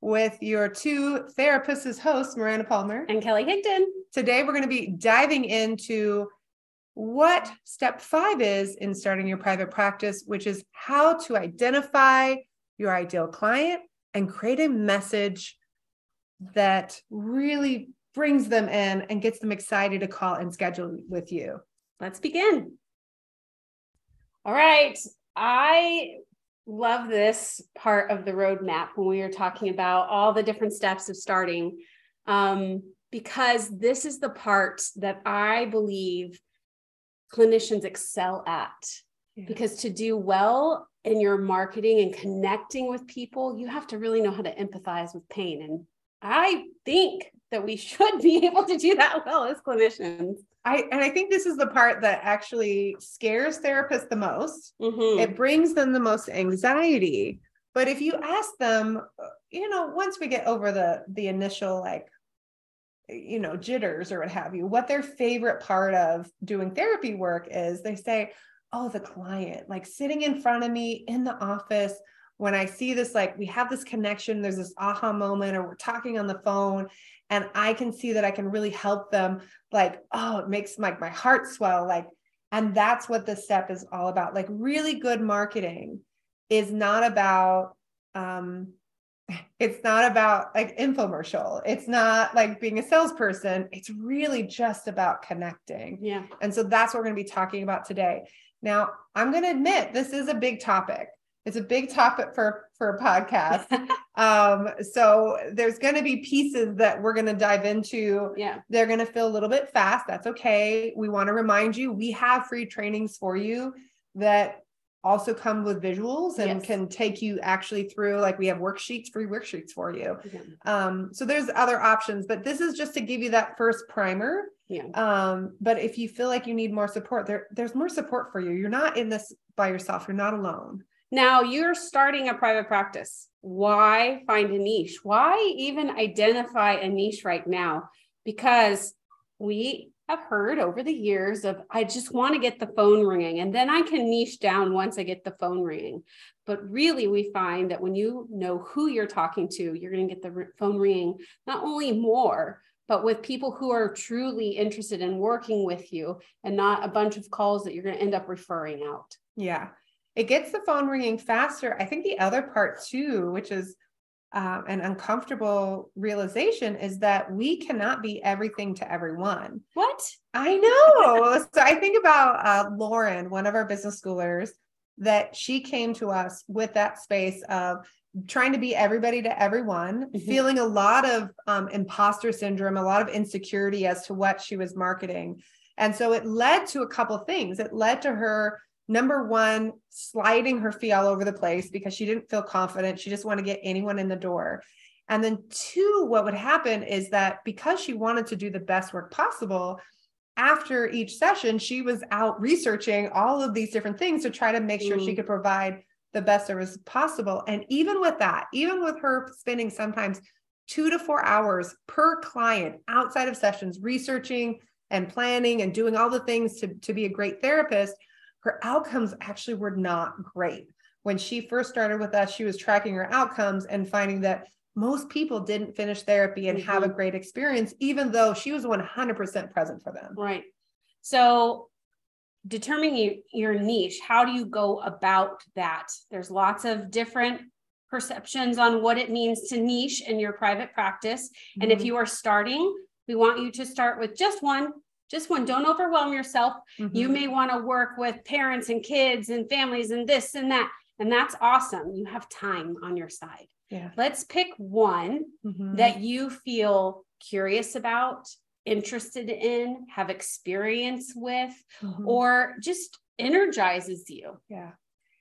with your two therapists as hosts, Miranda Palmer and Kelly Higdon. Today, we're going to be diving into what step five is in starting your private practice, which is how to identify your ideal client and create a message that really brings them in and gets them excited to call and schedule with you. Let's begin. All right. I love this part of the roadmap when we are talking about all the different steps of starting, um, because this is the part that I believe clinicians excel at. Yeah. Because to do well in your marketing and connecting with people, you have to really know how to empathize with pain. And I think that we should be able to do that well as clinicians. I and I think this is the part that actually scares therapists the most. Mm-hmm. It brings them the most anxiety. But if you ask them, you know, once we get over the the initial like you know jitters or what have you what their favorite part of doing therapy work is they say oh the client like sitting in front of me in the office when I see this, like we have this connection, there's this aha moment, or we're talking on the phone, and I can see that I can really help them, like, oh, it makes my, my heart swell. Like, and that's what this step is all about. Like, really good marketing is not about, um, it's not about like infomercial. It's not like being a salesperson. It's really just about connecting. Yeah. And so that's what we're going to be talking about today. Now, I'm going to admit this is a big topic it's a big topic for for a podcast. Um so there's going to be pieces that we're going to dive into. Yeah. They're going to feel a little bit fast. That's okay. We want to remind you we have free trainings for you that also come with visuals and yes. can take you actually through like we have worksheets free worksheets for you. Yeah. um so there's other options but this is just to give you that first primer. Yeah. Um but if you feel like you need more support there there's more support for you. You're not in this by yourself. You're not alone now you're starting a private practice. Why find a niche? Why even identify a niche right now? Because we have heard over the years of I just want to get the phone ringing and then I can niche down once I get the phone ringing. But really, we find that when you know who you're talking to, you're going to get the phone ringing not only more, but with people who are truly interested in working with you and not a bunch of calls that you're going to end up referring out. Yeah it gets the phone ringing faster. I think the other part too, which is um, an uncomfortable realization, is that we cannot be everything to everyone. What? I know. so I think about uh, Lauren, one of our business schoolers, that she came to us with that space of trying to be everybody to everyone, mm-hmm. feeling a lot of um, imposter syndrome, a lot of insecurity as to what she was marketing. And so it led to a couple things. It led to her number one, sliding her fee all over the place because she didn't feel confident. She just wanted to get anyone in the door. And then, two, what would happen is that because she wanted to do the best work possible, after each session, she was out researching all of these different things to try to make sure mm. she could provide the best service possible. And even with that, even with her spending sometimes two to four hours per client outside of sessions, researching and planning and doing all the things to, to be a great therapist, her outcomes actually were not great. When she first started with us, she was tracking her outcomes and finding that most people didn't finish therapy and mm-hmm. have a mm-hmm. great experience, even though she was 100% present for them. Right. So, determining your niche, how do you go about that? There's lots of different perceptions on what it means to niche in your private practice. Mm-hmm. And if mm-hmm. you are starting, we want you to start with just one just one don't overwhelm yourself mm-hmm. you may want to work with parents and kids and families and this and that and that's awesome you have time on your side yeah let's pick one mm-hmm. that you feel curious about interested in have experience with mm-hmm. or just energizes you yeah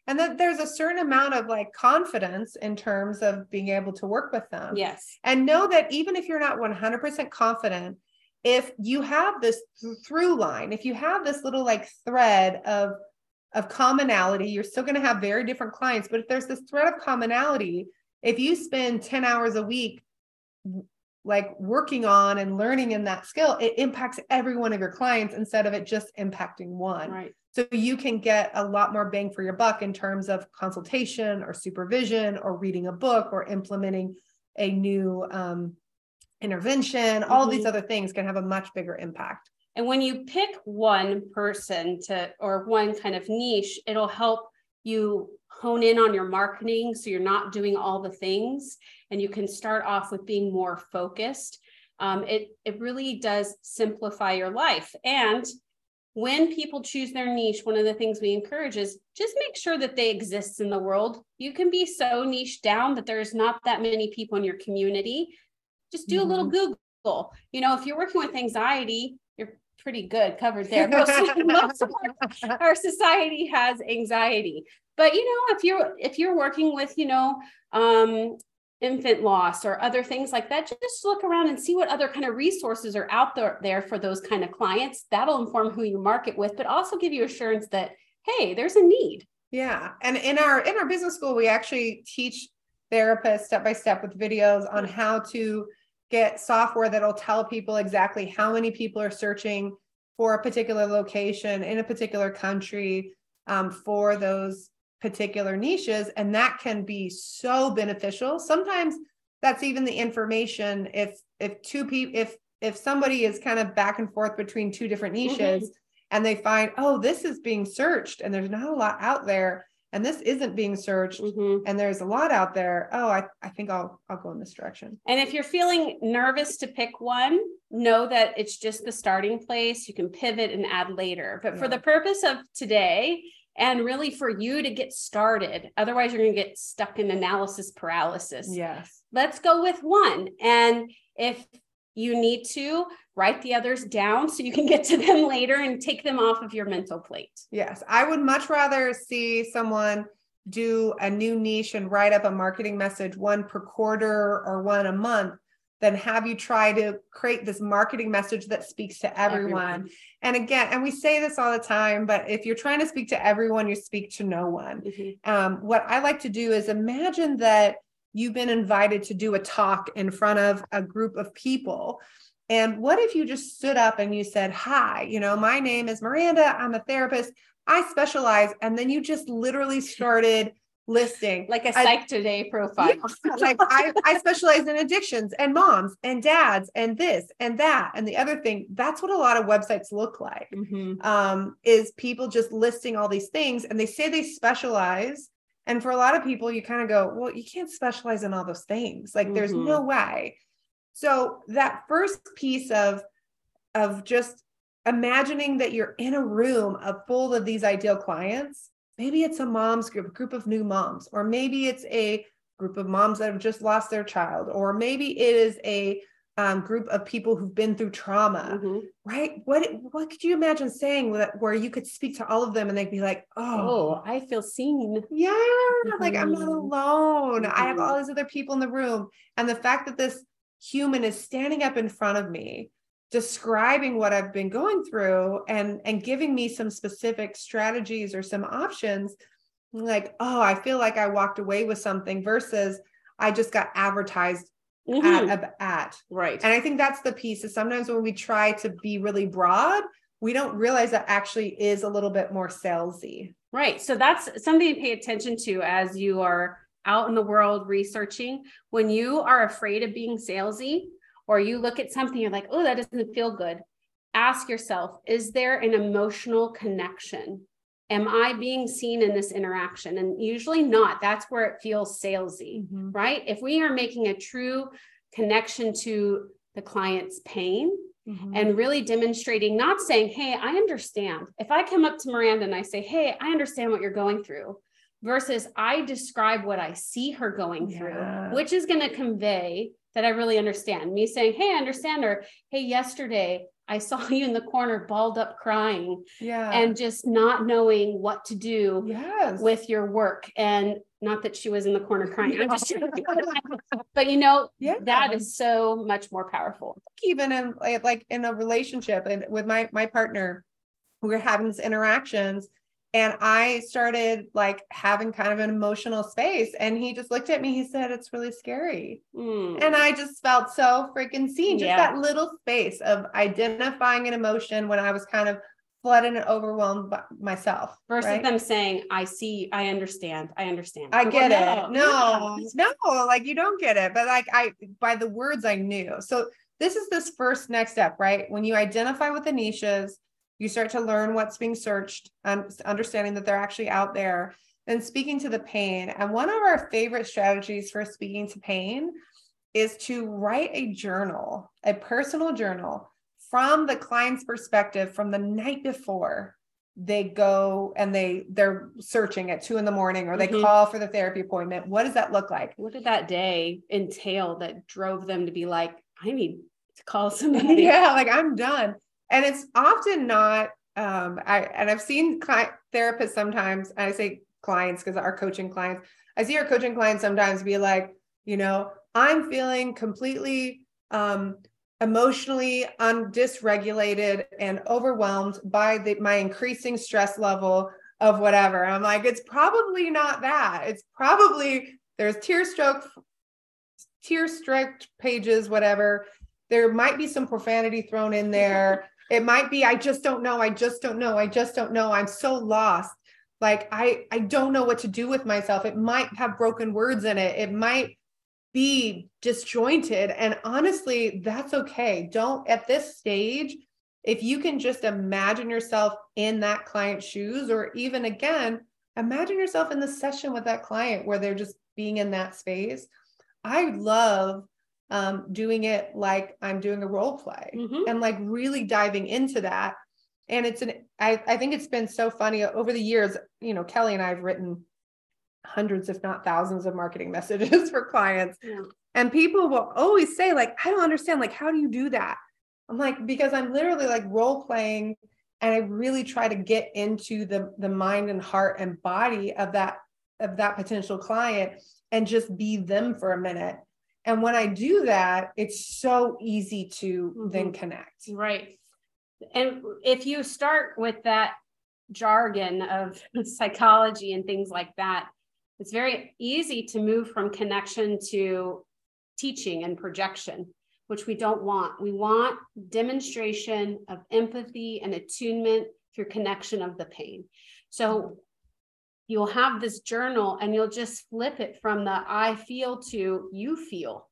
and that there's a certain amount of like confidence in terms of being able to work with them. Yes. And know that even if you're not 100% confident, if you have this through line, if you have this little like thread of of commonality, you're still going to have very different clients, but if there's this thread of commonality, if you spend 10 hours a week like working on and learning in that skill, it impacts every one of your clients instead of it just impacting one. Right. So you can get a lot more bang for your buck in terms of consultation or supervision or reading a book or implementing a new um, intervention. All mm-hmm. these other things can have a much bigger impact. And when you pick one person to or one kind of niche, it'll help you hone in on your marketing so you're not doing all the things and you can start off with being more focused. Um, it, it really does simplify your life. And when people choose their niche, one of the things we encourage is just make sure that they exist in the world. You can be so niche down that there's not that many people in your community. Just do mm-hmm. a little mm-hmm. Google. You know, if you're working with anxiety, you're pretty good covered there. Most, most of our, our society has anxiety. But you know, if you're if you're working with, you know, um, infant loss or other things like that just look around and see what other kind of resources are out there, there for those kind of clients that'll inform who you market with but also give you assurance that hey there's a need yeah and in our in our business school we actually teach therapists step by step with videos on how to get software that'll tell people exactly how many people are searching for a particular location in a particular country um, for those particular niches and that can be so beneficial sometimes that's even the information if if two people if if somebody is kind of back and forth between two different mm-hmm. niches mm-hmm. and they find oh this is being searched and there's not a lot out there and this isn't being searched mm-hmm. and there's a lot out there oh I, I think i'll i'll go in this direction and if you're feeling nervous to pick one know that it's just the starting place you can pivot and add later but yeah. for the purpose of today and really for you to get started. Otherwise, you're going to get stuck in analysis paralysis. Yes. Let's go with one. And if you need to write the others down so you can get to them later and take them off of your mental plate. Yes. I would much rather see someone do a new niche and write up a marketing message one per quarter or one a month than have you try to create this marketing message that speaks to everyone. everyone. And again, and we say this all the time, but if you're trying to speak to everyone, you speak to no one. Mm-hmm. Um, what I like to do is imagine that you've been invited to do a talk in front of a group of people. And what if you just stood up and you said, Hi, you know, my name is Miranda, I'm a therapist. I specialize. And then you just literally started listing like a psych I, today profile yeah, like I, I specialize in addictions and moms and dads and this and that and the other thing that's what a lot of websites look like mm-hmm. um, is people just listing all these things and they say they specialize and for a lot of people you kind of go well you can't specialize in all those things like mm-hmm. there's no way so that first piece of of just imagining that you're in a room of full of these ideal clients maybe it's a mom's group, a group of new moms, or maybe it's a group of moms that have just lost their child, or maybe it is a um, group of people who've been through trauma, mm-hmm. right? What what could you imagine saying that where you could speak to all of them and they'd be like, "Oh, oh I feel seen." Yeah, mm-hmm. like I'm not mm-hmm. alone. Mm-hmm. I have all these other people in the room, and the fact that this human is standing up in front of me describing what I've been going through and and giving me some specific strategies or some options like oh I feel like I walked away with something versus I just got advertised mm-hmm. at, at right and I think that's the piece is sometimes when we try to be really broad we don't realize that actually is a little bit more salesy right so that's something to pay attention to as you are out in the world researching when you are afraid of being salesy or you look at something, you're like, oh, that doesn't feel good. Ask yourself, is there an emotional connection? Am I being seen in this interaction? And usually not. That's where it feels salesy, mm-hmm. right? If we are making a true connection to the client's pain, Mm-hmm. and really demonstrating, not saying, Hey, I understand. If I come up to Miranda and I say, Hey, I understand what you're going through, versus I describe what I see her going yeah. through, which is going to convey that I really understand. Me saying, Hey, I understand, or Hey, yesterday I saw you in the corner, balled up crying. Yeah. And just not knowing what to do yes. with your work. And not that she was in the corner crying, but you know, yeah. that is so much more powerful. Even in like in a relationship and with my my partner, we were having these interactions and I started like having kind of an emotional space. And he just looked at me. He said, It's really scary. Mm. And I just felt so freaking seen. Just yeah. that little space of identifying an emotion when I was kind of flooded and overwhelmed by myself. Versus right? them saying, I see, I understand, I understand. I get it. No, no, like you don't get it. But like I, by the words I knew. So this is this first next step, right? When you identify with the niches, you start to learn what's being searched and understanding that they're actually out there and speaking to the pain. And one of our favorite strategies for speaking to pain is to write a journal a personal journal from the client's perspective from the night before they go and they they're searching at two in the morning or they mm-hmm. call for the therapy appointment. What does that look like? What did that day entail that drove them to be like i need to call somebody? Yeah like i'm done and it's often not um i and i've seen client therapists sometimes i say clients because our coaching clients i see our coaching clients sometimes be like you know i'm feeling completely um emotionally un- dysregulated and overwhelmed by the, my increasing stress level of whatever. I'm like it's probably not that. It's probably there's tear stroke tear stroked pages whatever. There might be some profanity thrown in there it might be, I just don't know. I just don't know. I just don't know. I'm so lost. Like I, I don't know what to do with myself. It might have broken words in it. It might be disjointed. And honestly, that's okay. Don't at this stage, if you can just imagine yourself in that client's shoes, or even again, imagine yourself in the session with that client where they're just being in that space. I love um, doing it like I'm doing a role play mm-hmm. and like really diving into that. And it's an, I, I think it's been so funny over the years, you know, Kelly and I have written hundreds, if not thousands of marketing messages for clients. Yeah. And people will always say, like, I don't understand, like, how do you do that? I'm like, because I'm literally like role playing and I really try to get into the the mind and heart and body of that of that potential client and just be them for a minute and when I do that, it's so easy to mm-hmm. then connect. Right. And if you start with that jargon of psychology and things like that, it's very easy to move from connection to teaching and projection, which we don't want. We want demonstration of empathy and attunement through connection of the pain. So you'll have this journal and you'll just flip it from the I feel to you feel.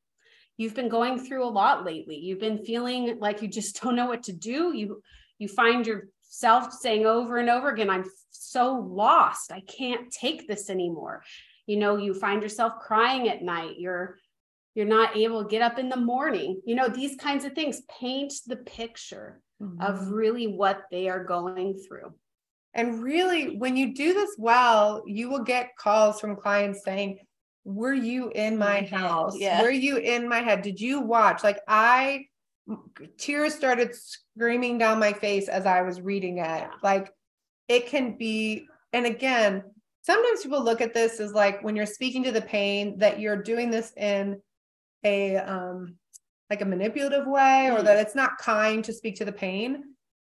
You've been going through a lot lately. You've been feeling like you just don't know what to do. You you find yourself saying over and over again, I'm so lost. I can't take this anymore. You know, you find yourself crying at night. You're you're not able to get up in the morning. You know, these kinds of things paint the picture mm-hmm. of really what they are going through. And really, when you do this well, you will get calls from clients saying, Were you in my house? Yeah. Were you in my head? Did you watch? Like, I, tears started screaming down my face as I was reading it. Yeah. Like, it can be, and again, sometimes people look at this as like when you're speaking to the pain that you're doing this in a um like a manipulative way or mm. that it's not kind to speak to the pain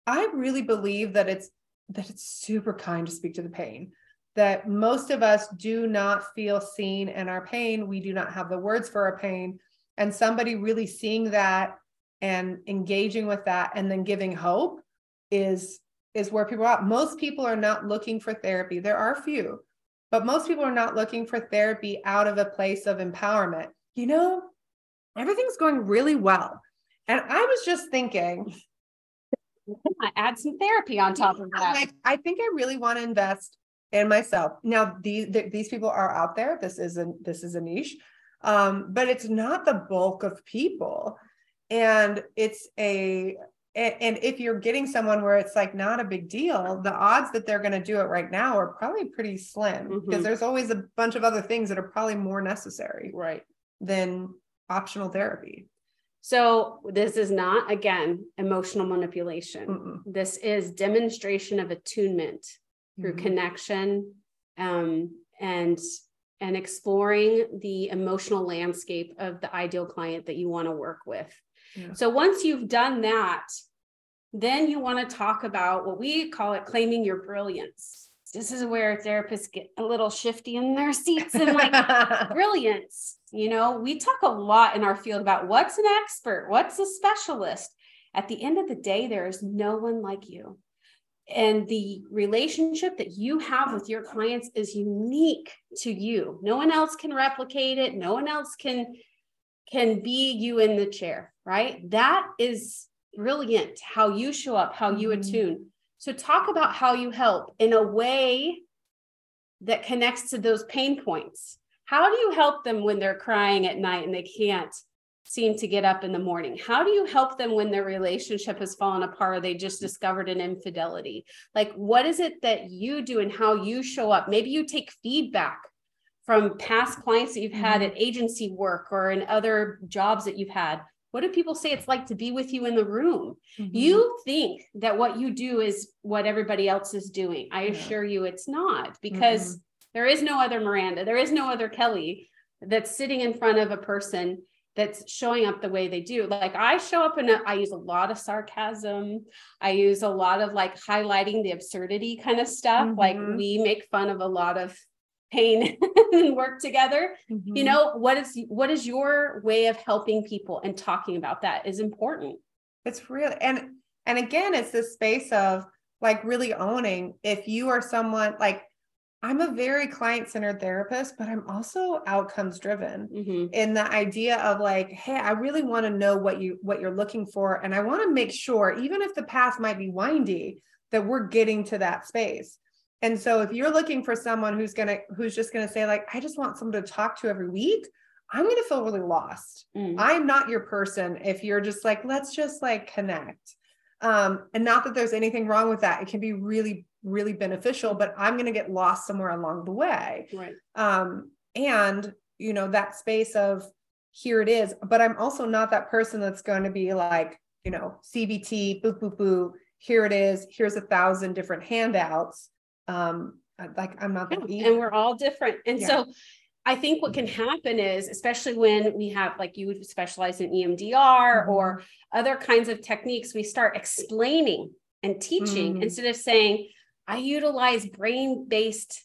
i really believe that it's that it's super kind to speak to the pain that most of us do not feel seen in our pain. We do not have the words for our pain. And somebody really seeing that and engaging with that and then giving hope is is where people are most people are not looking for therapy. There are few but most people are not looking for therapy out of a place of empowerment. You know everything's going really well. And i was just thinking add some therapy on top of that. I, I think I really want to invest in myself. Now these these people are out there. This isn't this is a niche, um, but it's not the bulk of people, and it's a and if you're getting someone where it's like not a big deal, the odds that they're going to do it right now are probably pretty slim mm-hmm. because there's always a bunch of other things that are probably more necessary, right, than optional therapy. So this is not again emotional manipulation. Mm-mm. This is demonstration of attunement through mm-hmm. connection um, and and exploring the emotional landscape of the ideal client that you want to work with. Yeah. So once you've done that, then you want to talk about what we call it claiming your brilliance. This is where therapists get a little shifty in their seats and like brilliance. You know, we talk a lot in our field about what's an expert, what's a specialist. At the end of the day, there is no one like you. And the relationship that you have with your clients is unique to you. No one else can replicate it. No one else can can be you in the chair, right? That is brilliant how you show up, how you mm-hmm. attune. So, talk about how you help in a way that connects to those pain points. How do you help them when they're crying at night and they can't seem to get up in the morning? How do you help them when their relationship has fallen apart or they just discovered an infidelity? Like, what is it that you do and how you show up? Maybe you take feedback from past clients that you've had mm-hmm. at agency work or in other jobs that you've had what do people say it's like to be with you in the room? Mm-hmm. You think that what you do is what everybody else is doing. I yeah. assure you it's not because mm-hmm. there is no other Miranda, there is no other Kelly that's sitting in front of a person that's showing up the way they do. Like I show up and I use a lot of sarcasm. I use a lot of like highlighting the absurdity kind of stuff. Mm-hmm. Like we make fun of a lot of pain and work together mm-hmm. you know what is what is your way of helping people and talking about that is important it's real and and again it's this space of like really owning if you are someone like i'm a very client centered therapist but i'm also outcomes driven mm-hmm. in the idea of like hey i really want to know what you what you're looking for and i want to make sure even if the path might be windy that we're getting to that space and so if you're looking for someone who's going to who's just going to say like I just want someone to talk to every week, I'm going to feel really lost. Mm. I'm not your person if you're just like let's just like connect. Um and not that there's anything wrong with that. It can be really really beneficial, but I'm going to get lost somewhere along the way. Right. Um and you know that space of here it is, but I'm also not that person that's going to be like, you know, CBT, boo boo boo, here it is, here's a thousand different handouts um like i'm not yeah, and we're all different and yeah. so i think what can happen is especially when we have like you would specialize in emdr mm-hmm. or other kinds of techniques we start explaining and teaching mm-hmm. instead of saying i utilize brain based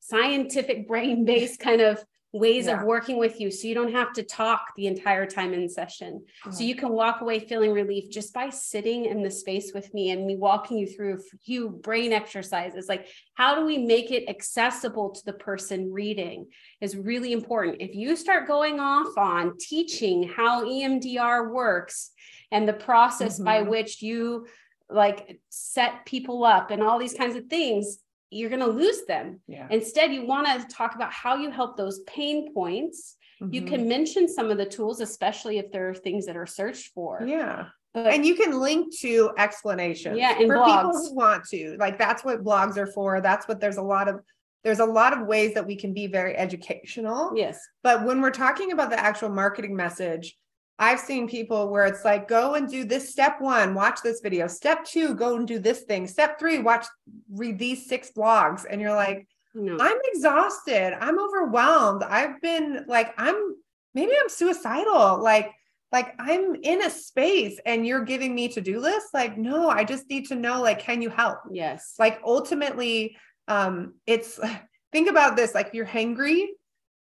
scientific brain based kind of ways yeah. of working with you so you don't have to talk the entire time in session. Mm-hmm. So you can walk away feeling relief just by sitting in the space with me and me walking you through a few brain exercises. Like, how do we make it accessible to the person reading is really important. If you start going off on teaching how EMDR works and the process mm-hmm. by which you like set people up and all these kinds of things you're going to lose them. Yeah. Instead, you want to talk about how you help those pain points. Mm-hmm. You can mention some of the tools, especially if there are things that are searched for. Yeah. But, and you can link to explanations yeah, for blogs. people who want to. Like that's what blogs are for. That's what there's a lot of there's a lot of ways that we can be very educational. Yes. But when we're talking about the actual marketing message, I've seen people where it's like, go and do this step one, watch this video. Step two, go and do this thing. Step three, watch, read these six blogs. And you're like, no. I'm exhausted. I'm overwhelmed. I've been like, I'm maybe I'm suicidal. Like, like I'm in a space and you're giving me to-do lists. Like, no, I just need to know, like, can you help? Yes. Like ultimately, um, it's think about this, like you're hangry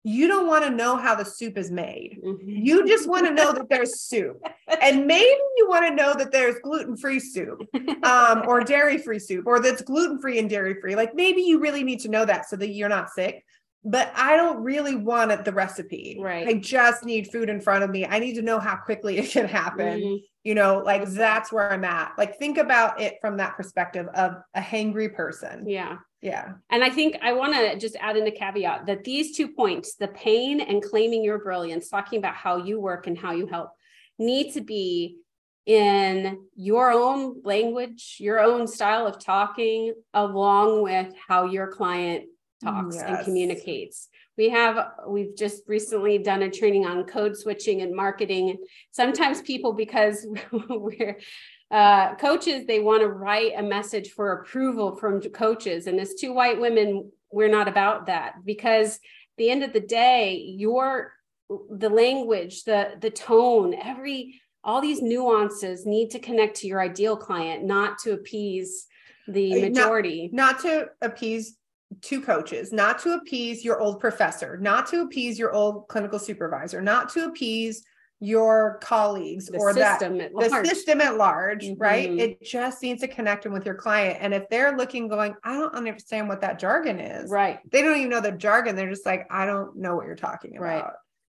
you don't want to know how the soup is made. Mm-hmm. You just want to know that there's soup. And maybe you want to know that there's gluten-free soup um, or dairy-free soup or that's gluten-free and dairy-free. Like maybe you really need to know that so that you're not sick. But I don't really want it, the recipe. Right. I just need food in front of me. I need to know how quickly it can happen. Mm-hmm. You know, like that's where I'm at. Like think about it from that perspective of a hangry person. Yeah. Yeah. And I think I want to just add in a caveat that these two points, the pain and claiming your brilliance, talking about how you work and how you help, need to be in your own language, your own style of talking, along with how your client talks yes. and communicates. We have we've just recently done a training on code switching and marketing. And sometimes people because we're uh, coaches they want to write a message for approval from coaches. And as two white women we're not about that because the end of the day your the language the the tone every all these nuances need to connect to your ideal client not to appease the majority not, not to appease two coaches not to appease your old professor not to appease your old clinical supervisor not to appease your colleagues the or that the system at large, mm-hmm. right? It just needs to connect them with your client. And if they're looking, going, I don't understand what that jargon is, right? They don't even know the jargon. They're just like, I don't know what you're talking about. Right.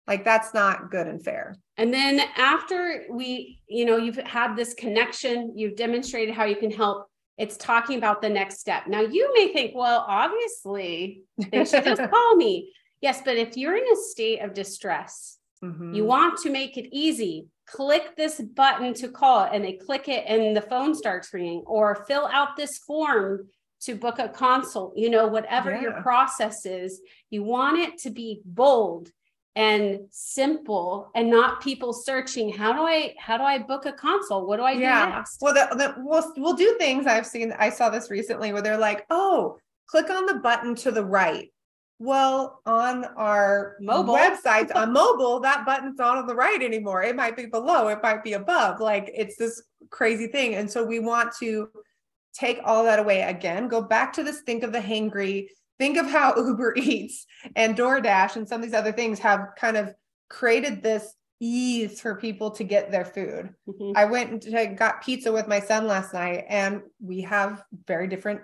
Like that's not good and fair. And then after we, you know, you've had this connection, you've demonstrated how you can help. It's talking about the next step. Now you may think, well, obviously they should just call me. Yes, but if you're in a state of distress, Mm-hmm. You want to make it easy. Click this button to call, and they click it, and the phone starts ringing, or fill out this form to book a consult. You know, whatever yeah. your process is, you want it to be bold and simple and not people searching how do i how do i book a consult what do i yeah. do next well the, the, we'll, we'll do things i've seen i saw this recently where they're like oh click on the button to the right well, on our mobile websites on mobile, that button's not on the right anymore. It might be below, it might be above. Like it's this crazy thing. And so we want to take all that away again, go back to this think of the hangry, think of how Uber Eats and DoorDash and some of these other things have kind of created this ease for people to get their food. Mm-hmm. I went and got pizza with my son last night, and we have very different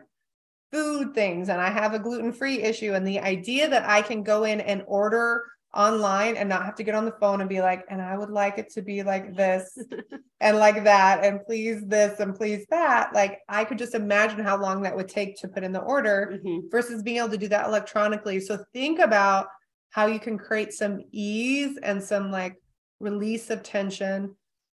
food things and I have a gluten free issue. And the idea that I can go in and order online and not have to get on the phone and be like, and I would like it to be like this and like that, and please this and please that. Like, I could just imagine how long that would take to put in the order mm-hmm. versus being able to do that electronically. So, think about how you can create some ease and some like release of tension.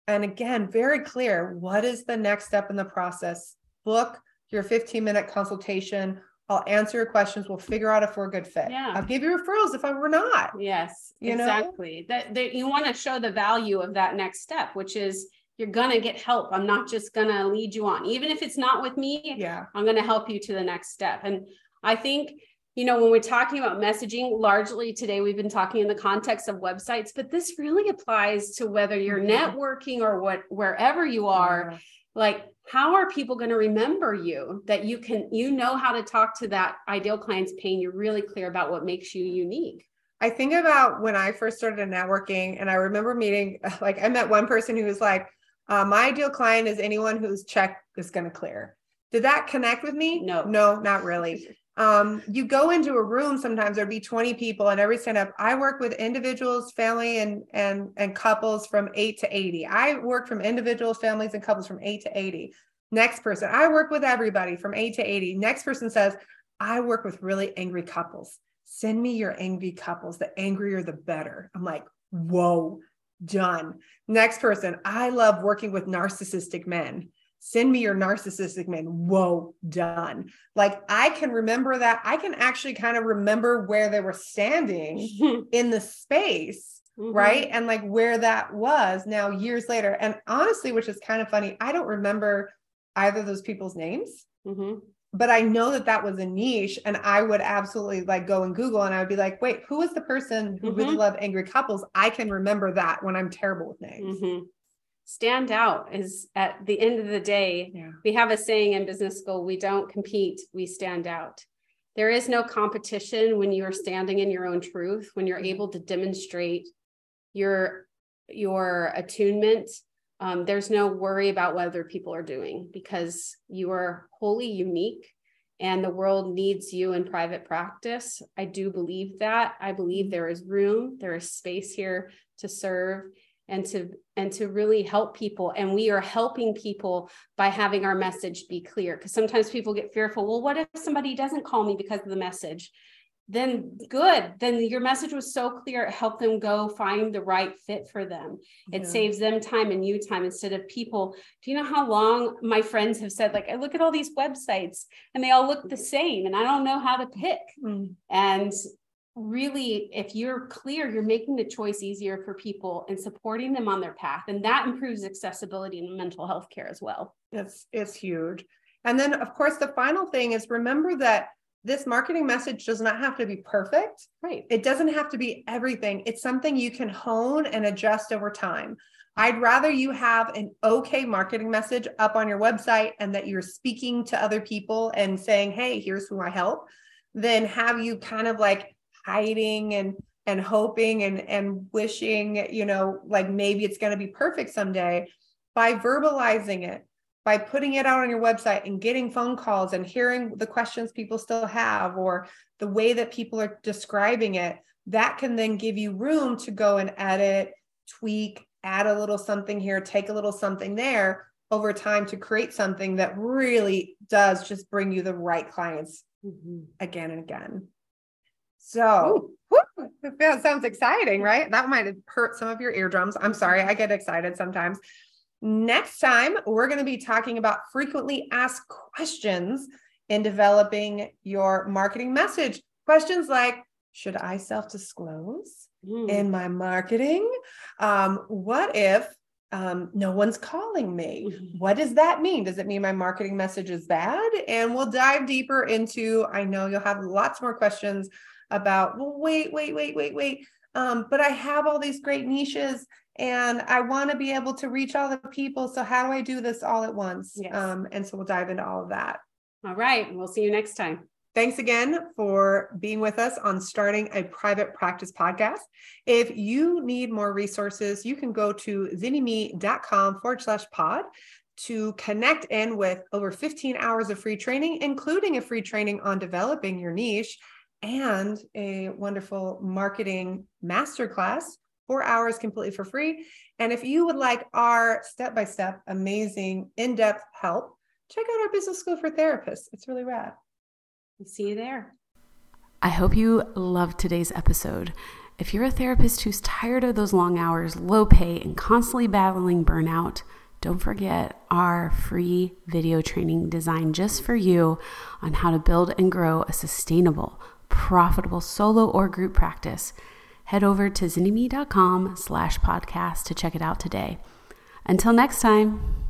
And again, very clear what is the next step in the process? Book your 15 minute consultation. I'll answer your questions. We'll figure out if we're a good fit. Yeah. I'll give you referrals if I were not. Yes, you exactly. Know? That, that you want to show the value of that next step, which is you're gonna get help. I'm not just gonna lead you on, even if it's not with me. Yeah, I'm gonna help you to the next step. And I think you know when we're talking about messaging, largely today we've been talking in the context of websites, but this really applies to whether you're mm-hmm. networking or what wherever you are. Like how are people going to remember you that you can you know how to talk to that ideal client's pain you're really clear about what makes you unique? I think about when i first started networking and i remember meeting like i met one person who was like uh, my ideal client is anyone whose check is going to clear. Did that connect with me? No. No not really um, you go into a room sometimes there'd be 20 people and every stand up i work with individuals family and and and couples from 8 to 80 i work from individuals families and couples from 8 to 80 next person i work with everybody from 8 to 80 next person says i work with really angry couples. Send me your angry couples. The angrier the better. I'm like whoa done. Next person i love working with narcissistic men send me your narcissistic man. Whoa, done. Like I can remember that. I can actually kind of remember where they were standing in the space, mm-hmm. right? And like where that was now years later. And honestly, which is kind of funny, I don't remember either of those people's names. Mm-hmm. But I know that that was a niche, and I would absolutely like go and Google, and I would be like, "Wait, who is the person who mm-hmm. really loved angry couples?" I can remember that when I'm terrible with names mm-hmm stand out is at the end of the day yeah. we have a saying in business school we don't compete we stand out. There is no competition when you are standing in your own truth when you're able to demonstrate your your attunement. Um, there's no worry about what other people are doing because you are wholly unique and the world needs you in private practice. I do believe that. I believe there is room there is space here to serve and to and to really help people and we are helping people by having our message be clear because sometimes people get fearful well what if somebody doesn't call me because of the message then good. Then your message was so clear, it helped them go find the right fit for them. It yeah. saves them time and you time instead of people. Do you know how long my friends have said, like, I look at all these websites and they all look the same and I don't know how to pick. Mm. And really, if you're clear, you're making the choice easier for people and supporting them on their path. And that improves accessibility in mental health care as well. It's it's huge. And then of course the final thing is remember that this marketing message does not have to be perfect. Right. It doesn't have to be everything. It's something you can hone and adjust over time. I'd rather you have an okay marketing message up on your website and that you're speaking to other people and saying, hey, here's who I help, than have you kind of like hiding and and hoping and and wishing, you know, like maybe it's going to be perfect someday by verbalizing it by putting it out on your website and getting phone calls and hearing the questions people still have or the way that people are describing it, that can then give you room to go and edit, tweak, add a little something here, take a little something there over time to create something that really does just bring you the right clients mm-hmm. again and again. So, that sounds exciting, right? That might have hurt some of your eardrums. I'm sorry, I get excited sometimes. Next time, we're going to be talking about frequently asked questions in developing your marketing message. Questions like Should I self disclose mm. in my marketing? Um, what if um, no one's calling me? What does that mean? Does it mean my marketing message is bad? And we'll dive deeper into, I know you'll have lots more questions about, well, wait, wait, wait, wait, wait. Um, but I have all these great niches and I want to be able to reach all the people. So how do I do this all at once? Yes. Um, and so we'll dive into all of that. All right. We'll see you next time. Thanks again for being with us on starting a private practice podcast. If you need more resources, you can go to zynnyme.com forward slash pod to connect in with over 15 hours of free training, including a free training on developing your niche and a wonderful marketing masterclass four hours completely for free. And if you would like our step by step, amazing, in depth help, check out our business school for therapists. It's really rad. We'll see you there. I hope you loved today's episode. If you're a therapist who's tired of those long hours, low pay, and constantly battling burnout, don't forget our free video training designed just for you on how to build and grow a sustainable, profitable solo or group practice head over to zynnyme.com slash podcast to check it out today. Until next time.